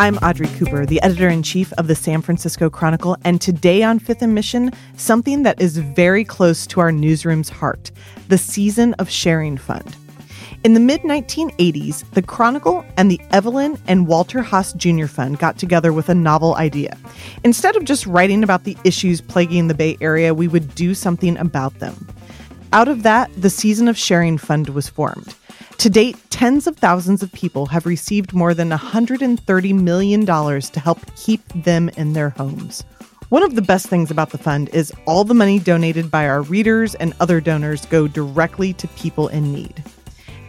I'm Audrey Cooper, the editor in chief of the San Francisco Chronicle, and today on Fifth and Mission, something that is very close to our newsroom's heart the Season of Sharing Fund. In the mid 1980s, the Chronicle and the Evelyn and Walter Haas Jr. Fund got together with a novel idea. Instead of just writing about the issues plaguing the Bay Area, we would do something about them. Out of that, the Season of Sharing Fund was formed. To date, tens of thousands of people have received more than $130 million to help keep them in their homes. One of the best things about the fund is all the money donated by our readers and other donors go directly to people in need.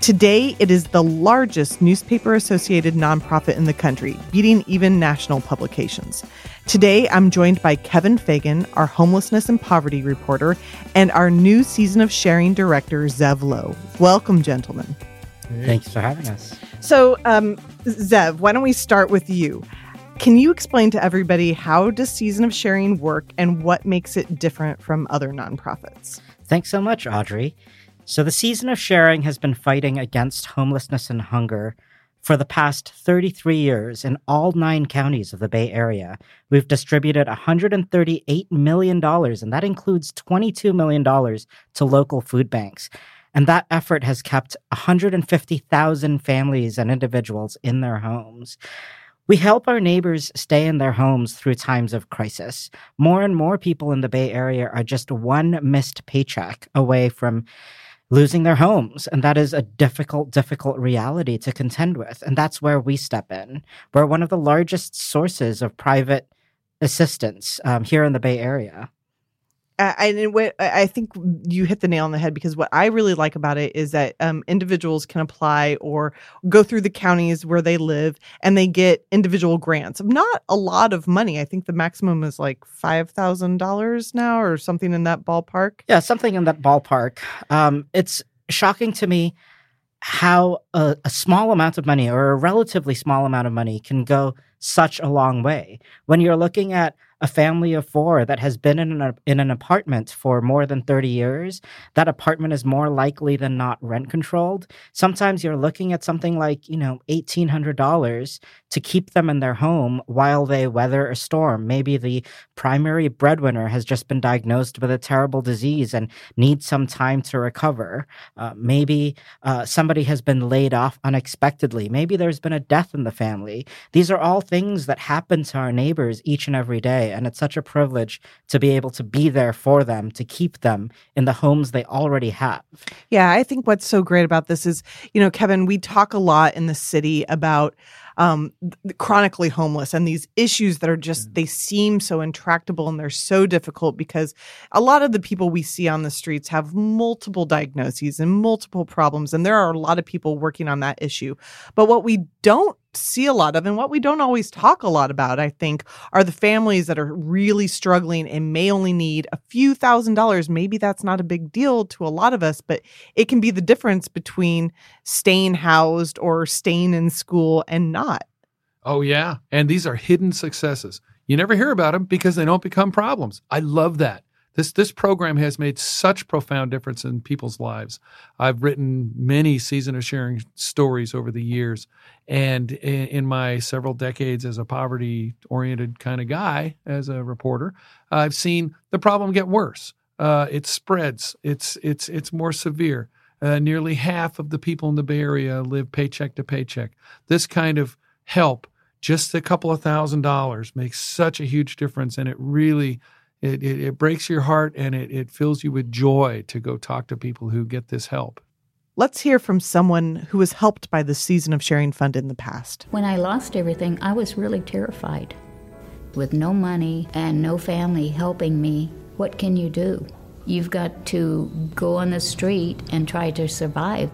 Today, it is the largest newspaper associated nonprofit in the country, beating even national publications. Today, I'm joined by Kevin Fagan, our homelessness and poverty reporter, and our new season of sharing director, Zev Lowe. Welcome, gentlemen. Thanks for having us. So, um, Zev, why don't we start with you? Can you explain to everybody how does Season of Sharing work and what makes it different from other nonprofits? Thanks so much, Audrey. So, the Season of Sharing has been fighting against homelessness and hunger for the past 33 years in all nine counties of the Bay Area. We've distributed $138 million, and that includes $22 million to local food banks. And that effort has kept 150,000 families and individuals in their homes. We help our neighbors stay in their homes through times of crisis. More and more people in the Bay Area are just one missed paycheck away from losing their homes. And that is a difficult, difficult reality to contend with. And that's where we step in. We're one of the largest sources of private assistance um, here in the Bay Area. I, I think you hit the nail on the head because what I really like about it is that um, individuals can apply or go through the counties where they live and they get individual grants. Not a lot of money. I think the maximum is like $5,000 now or something in that ballpark. Yeah, something in that ballpark. Um, it's shocking to me how a, a small amount of money or a relatively small amount of money can go such a long way. When you're looking at a family of four that has been in an, in an apartment for more than 30 years, that apartment is more likely than not rent controlled. Sometimes you're looking at something like, you know, $1,800 to keep them in their home while they weather a storm. Maybe the primary breadwinner has just been diagnosed with a terrible disease and needs some time to recover. Uh, maybe uh, somebody has been laid off unexpectedly. Maybe there's been a death in the family. These are all things that happen to our neighbors each and every day. And it's such a privilege to be able to be there for them, to keep them in the homes they already have. Yeah, I think what's so great about this is, you know, Kevin, we talk a lot in the city about um, chronically homeless and these issues that are just mm. they seem so intractable and they're so difficult because a lot of the people we see on the streets have multiple diagnoses and multiple problems and there are a lot of people working on that issue but what we don't see a lot of and what we don't always talk a lot about i think are the families that are really struggling and may only need a few thousand dollars. Maybe that's not a big deal to a lot of us but it can be the difference between staying housed or staying in school and not. Oh yeah. And these are hidden successes. You never hear about them because they don't become problems. I love that this this program has made such profound difference in people's lives. I've written many season of sharing stories over the years, and in, in my several decades as a poverty oriented kind of guy, as a reporter, I've seen the problem get worse. Uh, it spreads. It's it's it's more severe. Uh, nearly half of the people in the Bay Area live paycheck to paycheck. This kind of help, just a couple of thousand dollars, makes such a huge difference, and it really it, it, it breaks your heart and it, it fills you with joy to go talk to people who get this help. Let's hear from someone who was helped by the Season of Sharing Fund in the past. When I lost everything, I was really terrified. With no money and no family helping me, what can you do? You've got to go on the street and try to survive.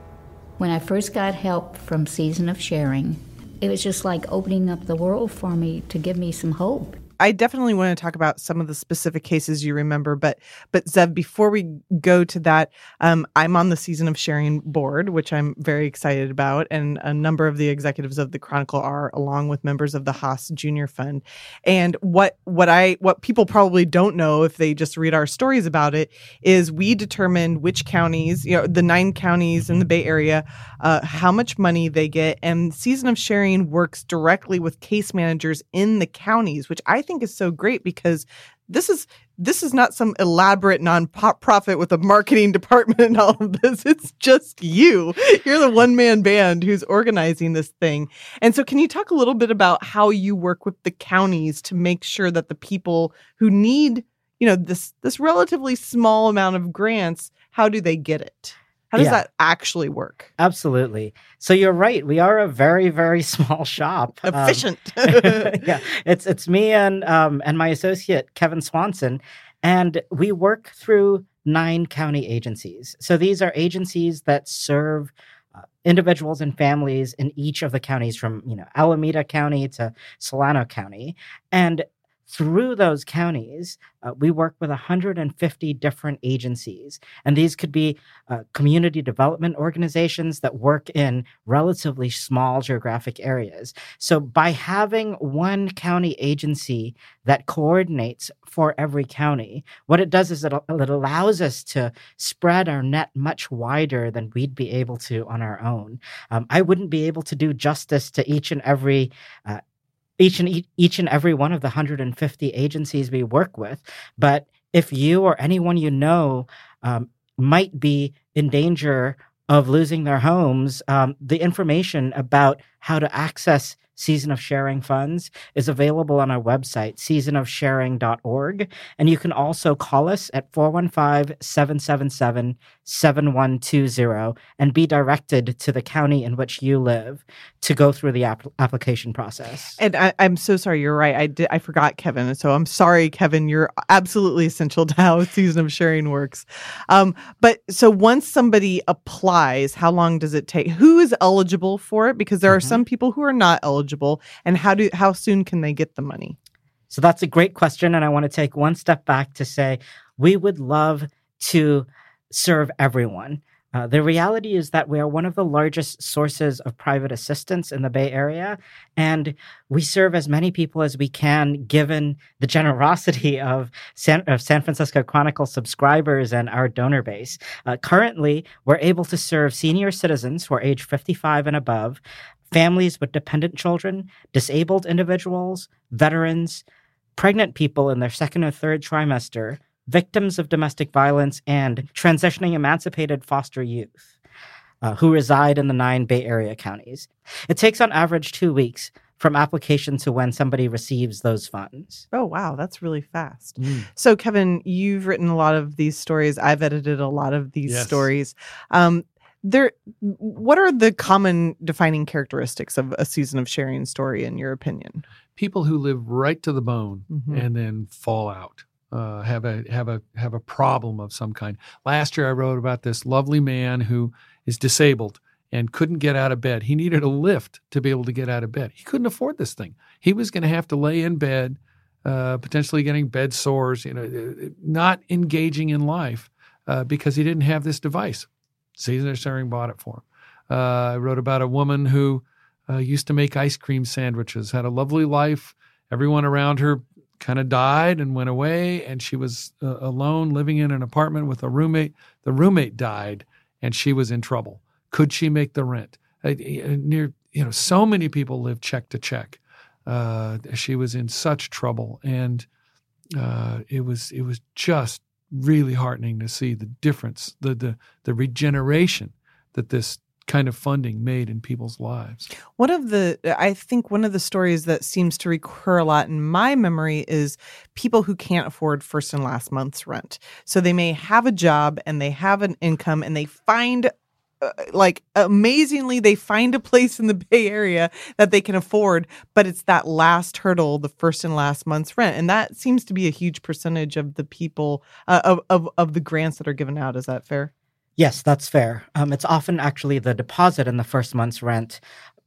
When I first got help from Season of Sharing, it was just like opening up the world for me to give me some hope. I definitely want to talk about some of the specific cases you remember, but but Zev, before we go to that, um, I'm on the season of sharing board, which I'm very excited about, and a number of the executives of the Chronicle are, along with members of the Haas Junior Fund. And what what I what people probably don't know if they just read our stories about it is we determine which counties, you know, the nine counties in the Bay Area, uh, how much money they get, and Season of Sharing works directly with case managers in the counties, which I think is so great because this is this is not some elaborate non-profit with a marketing department and all of this. It's just you. You're the one-man band who's organizing this thing. And so can you talk a little bit about how you work with the counties to make sure that the people who need, you know, this this relatively small amount of grants, how do they get it? How does yeah. that actually work? Absolutely. So you're right. We are a very, very small shop. Um, Efficient. Um, yeah. It's it's me and um, and my associate Kevin Swanson, and we work through nine county agencies. So these are agencies that serve uh, individuals and families in each of the counties from you know Alameda County to Solano County, and through those counties, uh, we work with 150 different agencies. And these could be uh, community development organizations that work in relatively small geographic areas. So, by having one county agency that coordinates for every county, what it does is it, it allows us to spread our net much wider than we'd be able to on our own. Um, I wouldn't be able to do justice to each and every uh, each and each and every one of the 150 agencies we work with. But if you or anyone you know um, might be in danger of losing their homes, um, the information about how to access Season of Sharing funds is available on our website, seasonofsharing.org. And you can also call us at 415 777 7120 and be directed to the county in which you live to go through the ap- application process. And I, am so sorry. You're right. I did. I forgot Kevin. So I'm sorry, Kevin. You're absolutely essential to how Season of Sharing works. Um, but so once somebody applies, how long does it take? Who is eligible for it? Because there mm-hmm. are some people who are not eligible. And how do how soon can they get the money? So that's a great question. And I want to take one step back to say we would love to serve everyone. Uh, the reality is that we are one of the largest sources of private assistance in the Bay Area, and we serve as many people as we can given the generosity of San, of San Francisco Chronicle subscribers and our donor base. Uh, currently, we're able to serve senior citizens who are age 55 and above, families with dependent children, disabled individuals, veterans, pregnant people in their second or third trimester, victims of domestic violence, and transitioning emancipated foster youth uh, who reside in the nine Bay Area counties. It takes on average two weeks from application to when somebody receives those funds. Oh, wow. That's really fast. Mm. So, Kevin, you've written a lot of these stories. I've edited a lot of these yes. stories. Um, there, what are the common defining characteristics of a season of sharing story, in your opinion? People who live right to the bone mm-hmm. and then fall out uh, have a have a have a problem of some kind. Last year, I wrote about this lovely man who is disabled and couldn't get out of bed. He needed a lift to be able to get out of bed. He couldn't afford this thing. He was going to have to lay in bed, uh, potentially getting bed sores. You know, uh, not engaging in life uh, because he didn't have this device. Season of Sharing bought it for him. Uh, I wrote about a woman who uh, used to make ice cream sandwiches, had a lovely life. Everyone around her kind of died and went away, and she was uh, alone living in an apartment with a roommate. The roommate died, and she was in trouble. Could she make the rent? Near, you know, so many people live check to check. Uh, she was in such trouble, and uh, it was it was just really heartening to see the difference, the the the regeneration that this kind of funding made in people's lives. One of the, I think one of the stories that seems to recur a lot in my memory is people who can't afford first and last month's rent. So they may have a job and they have an income and they find uh, like amazingly they find a place in the bay area that they can afford but it's that last hurdle the first and last month's rent and that seems to be a huge percentage of the people uh, of, of of the grants that are given out is that fair Yes, that's fair. Um, it's often actually the deposit in the first month's rent.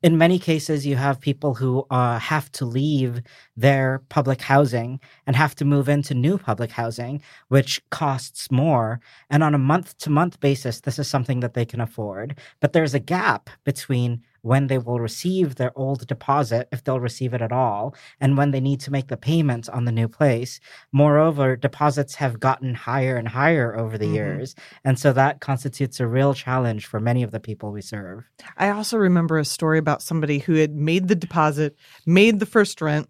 In many cases, you have people who uh, have to leave their public housing and have to move into new public housing, which costs more. And on a month to month basis, this is something that they can afford. But there's a gap between when they will receive their old deposit, if they'll receive it at all, and when they need to make the payments on the new place. Moreover, deposits have gotten higher and higher over the mm-hmm. years. And so that constitutes a real challenge for many of the people we serve. I also remember a story about somebody who had made the deposit, made the first rent,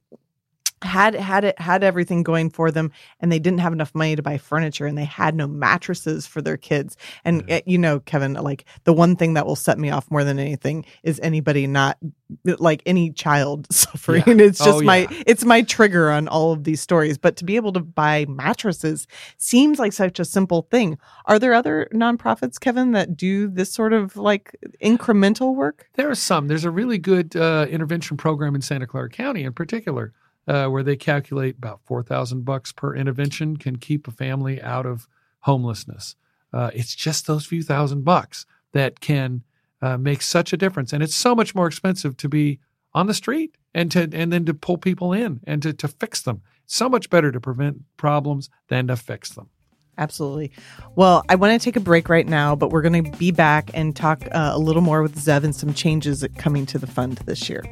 had had it had everything going for them and they didn't have enough money to buy furniture and they had no mattresses for their kids. And mm. you know kevin like the one thing that will set me off more than anything is anybody not like any child suffering. Yeah. it's just oh, my yeah. it's my trigger on all of these stories. But to be able to buy mattresses seems like such a simple thing. Are there other nonprofits kevin that do this sort of like incremental work? There are some. There's a really good uh, intervention program in santa clara county in particular uh, where they calculate about four thousand bucks per intervention can keep a family out of homelessness. Uh, it's just those few thousand bucks that can uh, make such a difference, and it's so much more expensive to be on the street and to and then to pull people in and to to fix them. So much better to prevent problems than to fix them. Absolutely. Well, I want to take a break right now, but we're going to be back and talk uh, a little more with Zev and some changes coming to the fund this year.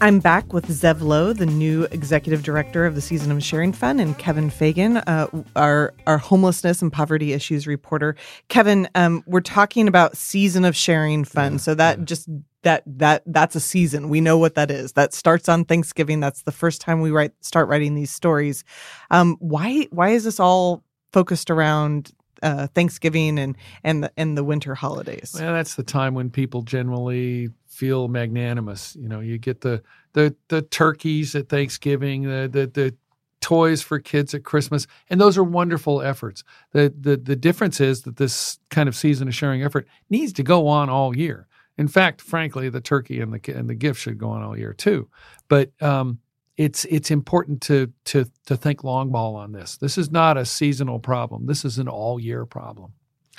I'm back with Zev Lowe, the new executive director of the Season of Sharing Fund, and Kevin Fagan, uh, our our homelessness and poverty issues reporter. Kevin, um, we're talking about Season of Sharing Fund, yeah, so that yeah. just that that that's a season. We know what that is. That starts on Thanksgiving. That's the first time we write start writing these stories. Um, why why is this all focused around uh, Thanksgiving and and the, and the winter holidays. Well, that's the time when people generally feel magnanimous. You know, you get the the the turkeys at Thanksgiving, the the the toys for kids at Christmas, and those are wonderful efforts. The the the difference is that this kind of season of sharing effort needs to go on all year. In fact, frankly, the turkey and the and the gift should go on all year too. But um, it's it's important to to to think long ball on this. This is not a seasonal problem. This is an all year problem.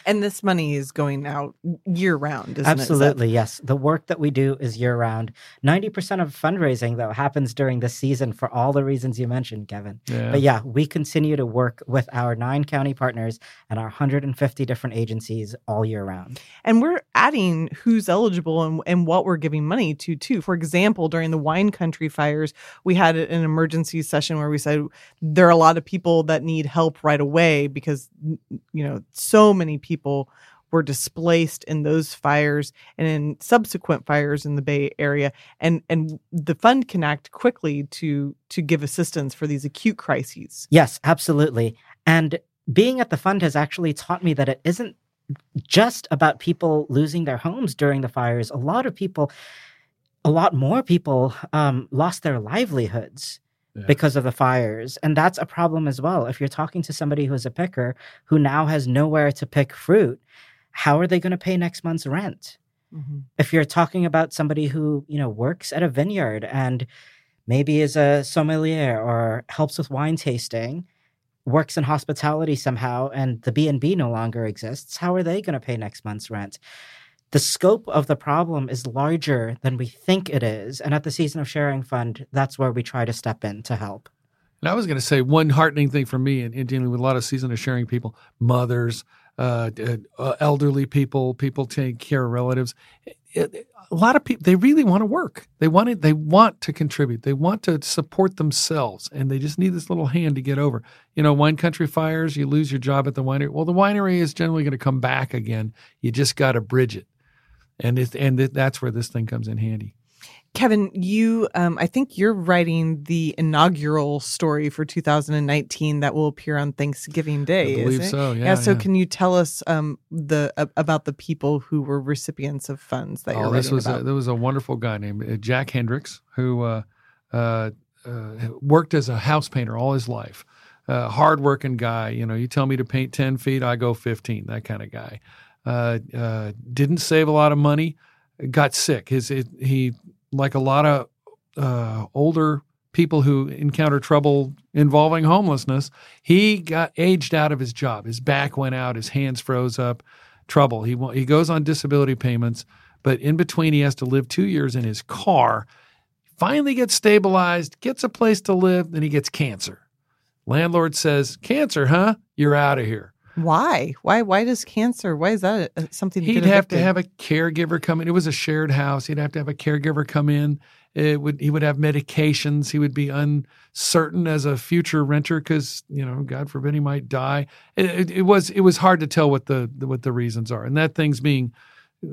And this money is going out year round, Absolutely, it? yes. The work that we do is year round. 90% of fundraising, though, happens during the season for all the reasons you mentioned, Kevin. Yeah. But yeah, we continue to work with our nine county partners and our 150 different agencies all year round. And we're adding who's eligible and, and what we're giving money to, too. For example, during the wine country fires, we had an emergency session where we said there are a lot of people that need help right away because, you know, so many people people were displaced in those fires and in subsequent fires in the Bay Area, and and the fund can act quickly to to give assistance for these acute crises. Yes, absolutely. And being at the fund has actually taught me that it isn't just about people losing their homes during the fires. A lot of people, a lot more people, um, lost their livelihoods yeah. because of the fires. And that's a problem as well. If you're talking to somebody who's a picker who now has nowhere to pick fruit, how are they going to pay next month's rent? Mm-hmm. If you're talking about somebody who, you know, works at a vineyard and maybe is a sommelier or helps with wine tasting, works in hospitality somehow and the B&B no longer exists, how are they going to pay next month's rent? The scope of the problem is larger than we think it is. And at the Season of Sharing Fund, that's where we try to step in to help. And I was going to say one heartening thing for me in, in, dealing with a lot of Season of Sharing people, mothers, uh, uh, elderly people, people taking care of relatives. It, it, a lot of people they really want to work. They want it. They want to contribute. They want to support themselves, and they just need this little hand to get over. You know, wine country fires. You lose your job at the winery. Well, the winery is generally going to come back again. You just got to bridge it and it, and it, that's where this thing comes in handy. Kevin, you, um, I think you're writing the inaugural story for 2019 that will appear on Thanksgiving Day. I believe so. Yeah, yeah. So, yeah. can you tell us um, the uh, about the people who were recipients of funds that oh, you're this was about? A, there was a wonderful guy named uh, Jack Hendricks who uh, uh, uh, worked as a house painter all his life. Uh, hardworking guy. You know, you tell me to paint 10 feet, I go 15. That kind of guy. Uh, uh, didn't save a lot of money, got sick. His it, he like a lot of uh, older people who encounter trouble involving homelessness. He got aged out of his job. His back went out, his hands froze up, trouble. He he goes on disability payments, but in between he has to live 2 years in his car. Finally gets stabilized, gets a place to live, then he gets cancer. Landlord says, "Cancer, huh? You're out of here." Why? Why? Why does cancer? Why is that something? He'd have to have a caregiver come in. It was a shared house. He'd have to have a caregiver come in. It would he would have medications. He would be uncertain as a future renter because you know, God forbid, he might die. It, it, it was it was hard to tell what the what the reasons are, and that thing's being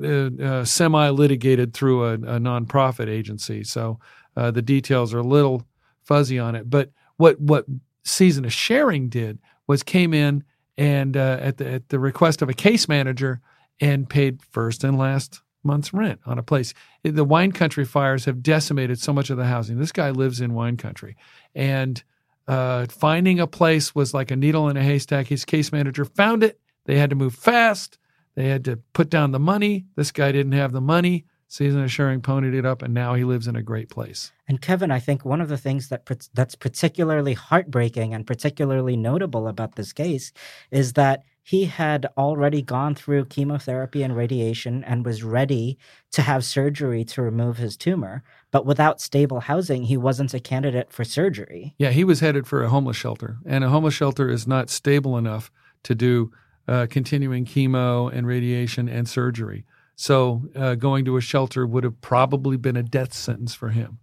uh, uh, semi litigated through a, a nonprofit agency. So uh, the details are a little fuzzy on it. But what what season of sharing did was came in and uh, at the at the request of a case manager and paid first and last month's rent on a place. The wine country fires have decimated so much of the housing. This guy lives in wine country, and uh, finding a place was like a needle in a haystack. His case manager found it. They had to move fast. They had to put down the money. This guy didn't have the money. Season of Sharing ponied it up, and now he lives in a great place. And Kevin, I think one of the things that that's particularly heartbreaking and particularly notable about this case is that he had already gone through chemotherapy and radiation and was ready to have surgery to remove his tumor, but without stable housing, he wasn't a candidate for surgery. Yeah, he was headed for a homeless shelter, and a homeless shelter is not stable enough to do uh, continuing chemo and radiation and surgery. So uh, going to a shelter would have probably been a death sentence for him.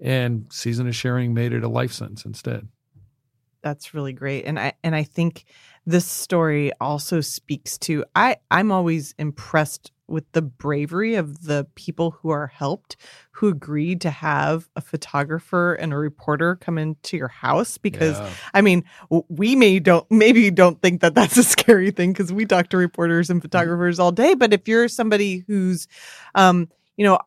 And Season of Sharing made it a life sentence instead. That's really great. And I and I think this story also speaks to I I'm always impressed with the bravery of the people who are helped who agreed to have a photographer and a reporter come into your house because Yeah. I mean, we may don't maybe don't think that that's a scary thing because we talk to reporters and photographers all day. But if you're somebody who's, um, you know,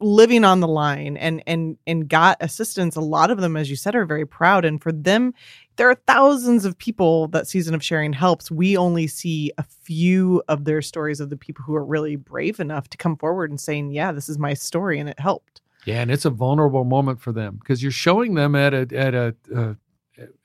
living on the line and and and got assistance, a lot of them, as you said, are very proud. And for them, there are thousands of people that Season of Sharing helps. We only see a few of their stories of the people who are really brave enough to come forward and saying, "Yeah, this is my story, and it helped." Yeah, and it's a vulnerable moment for them because you're showing them at a at a uh,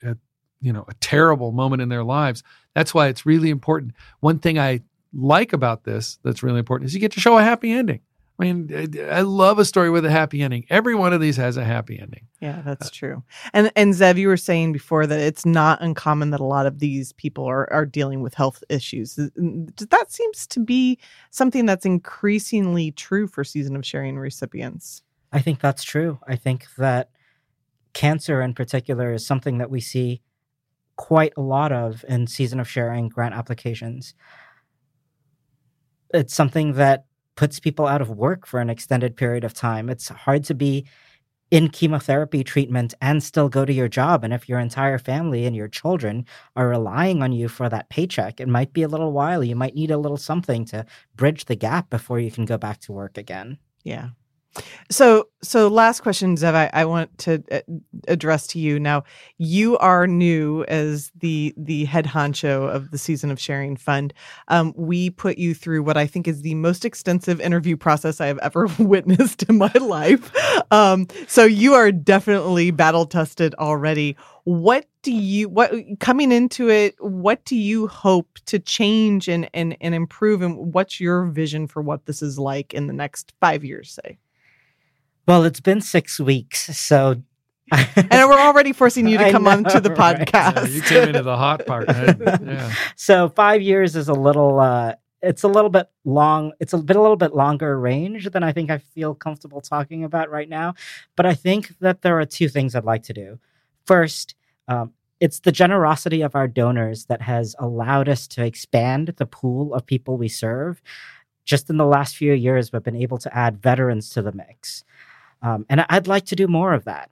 at, you know a terrible moment in their lives. That's why it's really important. One thing I like about this that's really important is you get to show a happy ending. I mean, I love a story with a happy ending. Every one of these has a happy ending. Yeah, that's uh, true. And and Zev, you were saying before that it's not uncommon that a lot of these people are are dealing with health issues. That seems to be something that's increasingly true for Season of Sharing recipients. I think that's true. I think that cancer in particular is something that we see quite a lot of in season of sharing grant applications. It's something that puts people out of work for an extended period of time. It's hard to be in chemotherapy treatment and still go to your job. And if your entire family and your children are relying on you for that paycheck, it might be a little while. You might need a little something to bridge the gap before you can go back to work again. Yeah. So, so last question, Zev, I, I want to uh, address to you now. You are new as the the head honcho of the Season of Sharing Fund. Um, we put you through what I think is the most extensive interview process I have ever witnessed in my life. Um, so you are definitely battle tested already. What do you what coming into it? What do you hope to change and and and improve? And what's your vision for what this is like in the next five years? Say. Well, it's been six weeks, so and we're already forcing you to I come on to the know, right? podcast. Yeah, you came into the hot part. I- yeah. so five years is a little uh it's a little bit long it's a bit a little bit longer range than i think i feel comfortable talking about right now but i think that there are two things i'd like to do first um, it's the generosity of our donors that has allowed us to expand the pool of people we serve just in the last few years we've been able to add veterans to the mix um, and i'd like to do more of that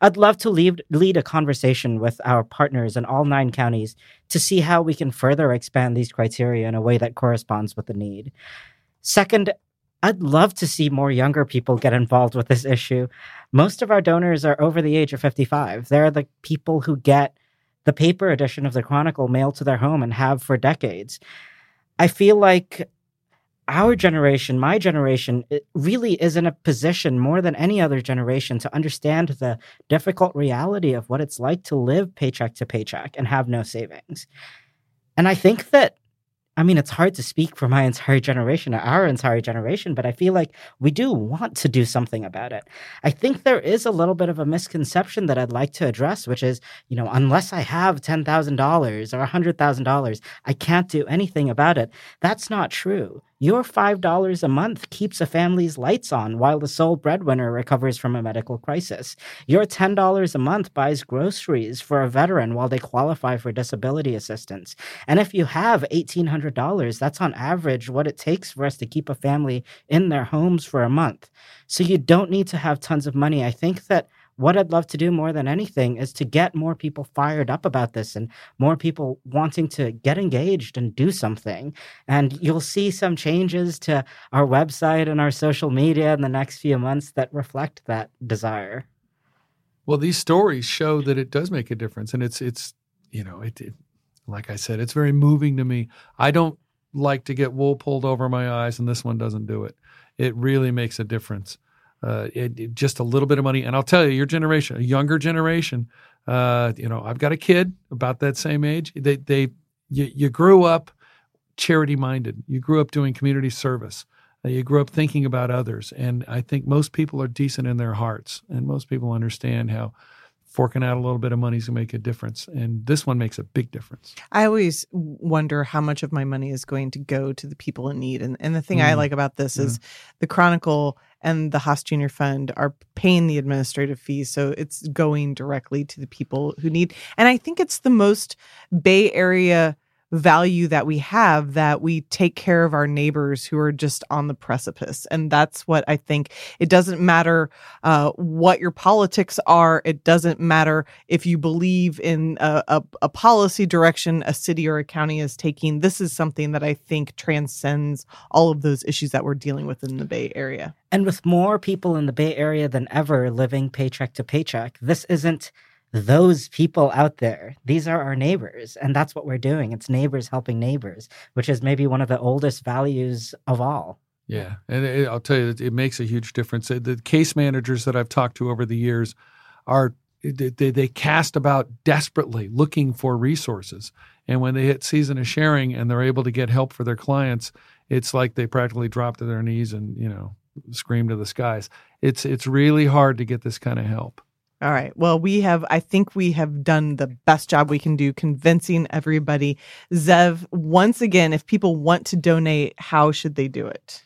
I'd love to lead, lead a conversation with our partners in all nine counties to see how we can further expand these criteria in a way that corresponds with the need. Second, I'd love to see more younger people get involved with this issue. Most of our donors are over the age of 55. They're the people who get the paper edition of the Chronicle mailed to their home and have for decades. I feel like our generation, my generation, really is in a position more than any other generation to understand the difficult reality of what it's like to live paycheck to paycheck and have no savings. And I think that I mean, it's hard to speak for my entire generation or our entire generation, but I feel like we do want to do something about it. I think there is a little bit of a misconception that I'd like to address, which is, you know, unless I have $10,000 or $100,000, I can't do anything about it. That's not true. Your $5 a month keeps a family's lights on while the sole breadwinner recovers from a medical crisis. Your $10 a month buys groceries for a veteran while they qualify for disability assistance. And if you have $1,800, that's on average what it takes for us to keep a family in their homes for a month. So you don't need to have tons of money. I think that what I'd love to do more than anything is to get more people fired up about this and more people wanting to get engaged and do something. And you'll see some changes to our website and our social media in the next few months that reflect that desire. Well, these stories show that it does make a difference, and it's it's you know it, it like I said, it's very moving to me. I don't like to get wool pulled over my eyes, and this one doesn't do it. It really makes a difference uh, it, it, just a little bit of money. And I'll tell you, your generation, a younger generation, uh, you know, I've got a kid about that same age. They, they, you, you grew up charity minded. You grew up doing community service. Uh, you grew up thinking about others. And I think most people are decent in their hearts, and most people understand how forking out a little bit of money is going to make a difference. And this one makes a big difference. I always wonder how much of my money is going to go to the people in need. And, and the thing mm. I like about this mm. is the Chronicle and the Haas Junior Fund are paying the administrative fees. So it's going directly to the people who need. And I think it's the most Bay Area value that we have that we take care of our neighbors who are just on the precipice. And that's what I think. It doesn't matter uh, what your politics are. It doesn't matter if you believe in a, a, a policy direction a city or a county is taking. This is something that I think transcends all of those issues that we're dealing with in the Bay Area. And with more people in the Bay Area than ever living paycheck to paycheck, this isn't those people out there. These are our neighbors, and that's what we're doing. It's neighbors helping neighbors, which is maybe one of the oldest values of all. Yeah, and it, I'll tell you, it, makes a huge difference. Uh, the case managers that I've talked to over the years are they, they cast about desperately looking for resources, and when they hit season of sharing and they're able to get help for their clients, it's like they practically drop to their knees and you know scream to the skies. It's it's really hard to get this kind of help. All right. Well, we have, I think we have done the best job we can do convincing everybody. Zev, once again, if people want to donate, how should they do it?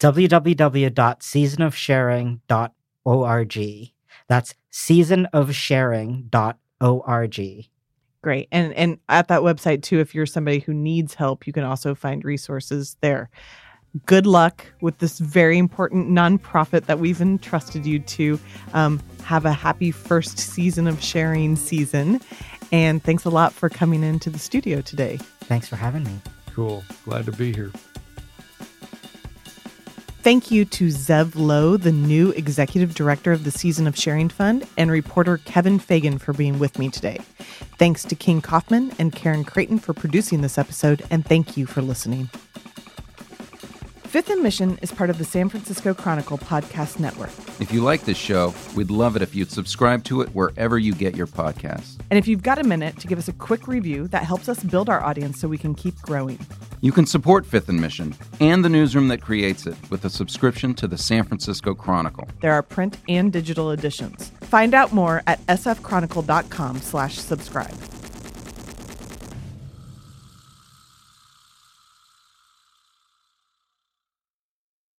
www.seasonofsharing.org. That's seasonofsharing.org. Great. And and at that website too, if you're somebody who needs help, you can also find resources there good luck with this very important nonprofit that we've entrusted you to. Um, have a happy first season of sharing season. And thanks a lot for coming into the studio today. Thanks for having me. Cool. Glad to be here. Thank you to Zev Lowe, the new executive director of the Season of Sharing Fund, and reporter Kevin Fagan for being with me today. Thanks to King Kaufman and Karen Creighton for producing this episode, and thank you for listening. Fifth and Mission is part of the San Francisco Chronicle podcast network. If you like this show, we'd love it if you'd subscribe to it wherever you get your podcasts. And if you've got a minute to give us a quick review, that helps us build our audience so we can keep growing. You can support Fifth and Mission and the newsroom that creates it with a subscription to the San Francisco Chronicle. There are print and digital editions. Find out more at sfchronicle.com slash subscribe.